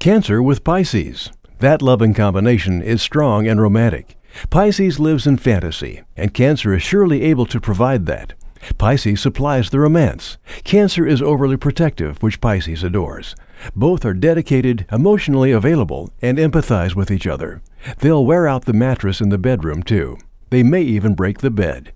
Cancer with Pisces. That loving combination is strong and romantic. Pisces lives in fantasy, and Cancer is surely able to provide that. Pisces supplies the romance. Cancer is overly protective, which Pisces adores. Both are dedicated, emotionally available, and empathize with each other. They'll wear out the mattress in the bedroom, too. They may even break the bed.